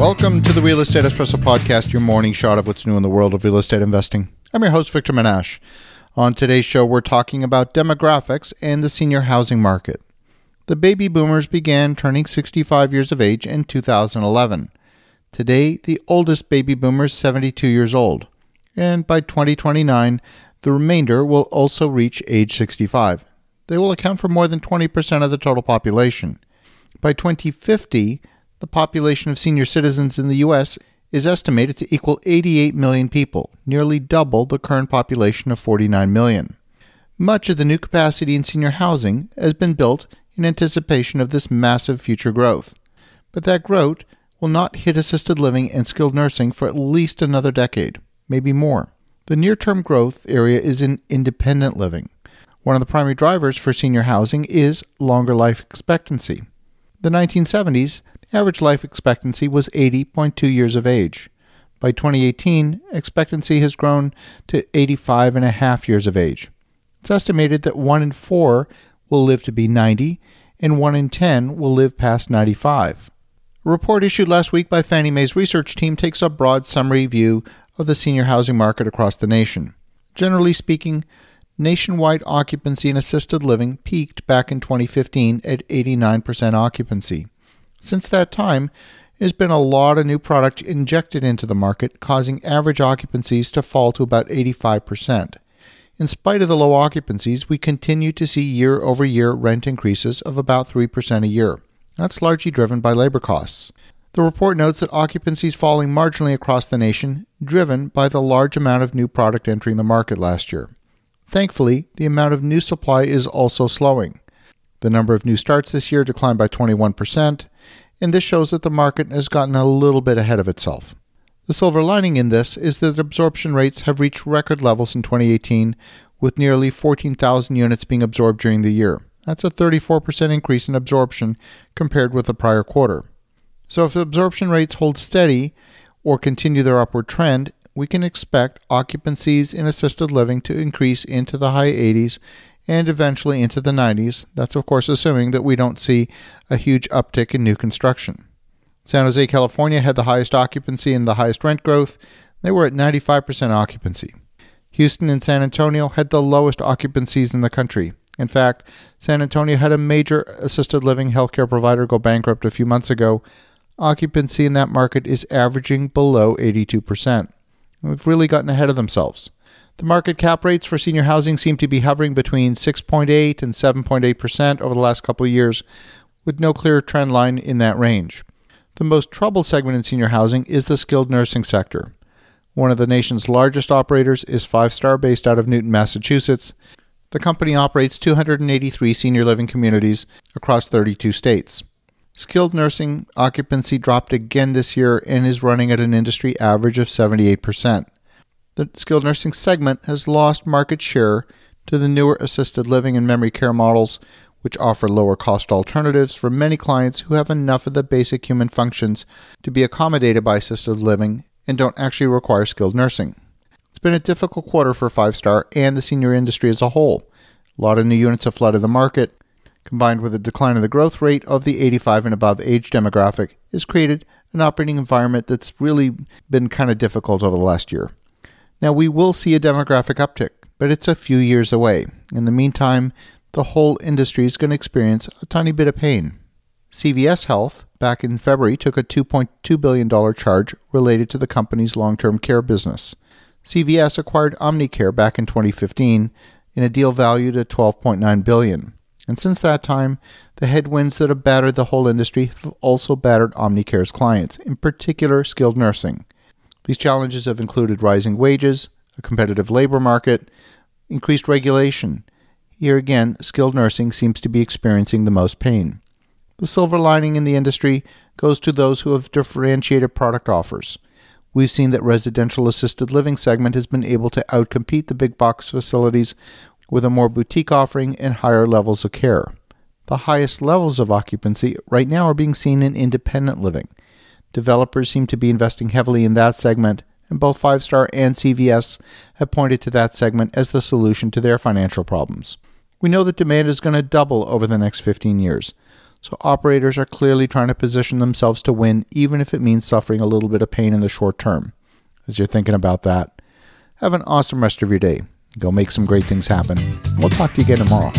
Welcome to the Real Estate Espresso Podcast, your morning shot of what's new in the world of real estate investing. I'm your host, Victor Menasce. On today's show, we're talking about demographics and the senior housing market. The baby boomers began turning 65 years of age in 2011. Today, the oldest baby boomer is 72 years old, and by 2029, the remainder will also reach age 65. They will account for more than 20% of the total population. By 2050, the population of senior citizens in the U.S. is estimated to equal 88 million people, nearly double the current population of 49 million. Much of the new capacity in senior housing has been built in anticipation of this massive future growth. But that growth will not hit assisted living and skilled nursing for at least another decade, maybe more. The near term growth area is in independent living. One of the primary drivers for senior housing is longer life expectancy. The 1970s, the average life expectancy was 80.2 years of age. By 2018, expectancy has grown to 85 and a half years of age. It's estimated that 1 in 4 will live to be 90 and 1 in 10 will live past 95. A report issued last week by Fannie Mae's research team takes a broad summary view of the senior housing market across the nation. Generally speaking, nationwide occupancy in assisted living peaked back in 2015 at 89% occupancy. Since that time, there's been a lot of new product injected into the market, causing average occupancies to fall to about 85%. In spite of the low occupancies, we continue to see year over year rent increases of about 3% a year. That's largely driven by labor costs. The report notes that occupancy is falling marginally across the nation, driven by the large amount of new product entering the market last year. Thankfully, the amount of new supply is also slowing. The number of new starts this year declined by 21%, and this shows that the market has gotten a little bit ahead of itself. The silver lining in this is that absorption rates have reached record levels in 2018, with nearly 14,000 units being absorbed during the year. That's a 34% increase in absorption compared with the prior quarter. So, if absorption rates hold steady or continue their upward trend, we can expect occupancies in assisted living to increase into the high 80s and eventually into the 90s. That's, of course, assuming that we don't see a huge uptick in new construction. San Jose, California had the highest occupancy and the highest rent growth. They were at 95% occupancy. Houston and San Antonio had the lowest occupancies in the country. In fact, San Antonio had a major assisted living healthcare provider go bankrupt a few months ago. Occupancy in that market is averaging below 82%. We've really gotten ahead of themselves. The market cap rates for senior housing seem to be hovering between 6.8 and 7.8% over the last couple of years, with no clear trend line in that range. The most troubled segment in senior housing is the skilled nursing sector. One of the nation's largest operators is Five Star, based out of Newton, Massachusetts. The company operates 283 senior living communities across 32 states. Skilled nursing occupancy dropped again this year and is running at an industry average of 78%. The skilled nursing segment has lost market share to the newer assisted living and memory care models, which offer lower cost alternatives for many clients who have enough of the basic human functions to be accommodated by assisted living and don't actually require skilled nursing. It's been a difficult quarter for Five Star and the senior industry as a whole. A lot of new units have flooded the market, combined with a decline in the growth rate of the 85 and above age demographic, has created an operating environment that's really been kind of difficult over the last year. Now, we will see a demographic uptick, but it's a few years away. In the meantime, the whole industry is going to experience a tiny bit of pain. CVS Health, back in February, took a $2.2 billion charge related to the company's long term care business. CVS acquired Omnicare back in 2015 in a deal valued at 12.9 billion. And since that time, the headwinds that have battered the whole industry have also battered Omnicare's clients, in particular skilled nursing. These challenges have included rising wages, a competitive labor market, increased regulation, here again, skilled nursing seems to be experiencing the most pain. The silver lining in the industry goes to those who have differentiated product offers. We've seen that residential assisted living segment has been able to outcompete the big box facilities with a more boutique offering and higher levels of care. The highest levels of occupancy right now are being seen in independent living. Developers seem to be investing heavily in that segment, and both Five Star and CVS have pointed to that segment as the solution to their financial problems. We know that demand is going to double over the next 15 years. So operators are clearly trying to position themselves to win, even if it means suffering a little bit of pain in the short term. As you're thinking about that, have an awesome rest of your day. Go make some great things happen. We'll talk to you again tomorrow.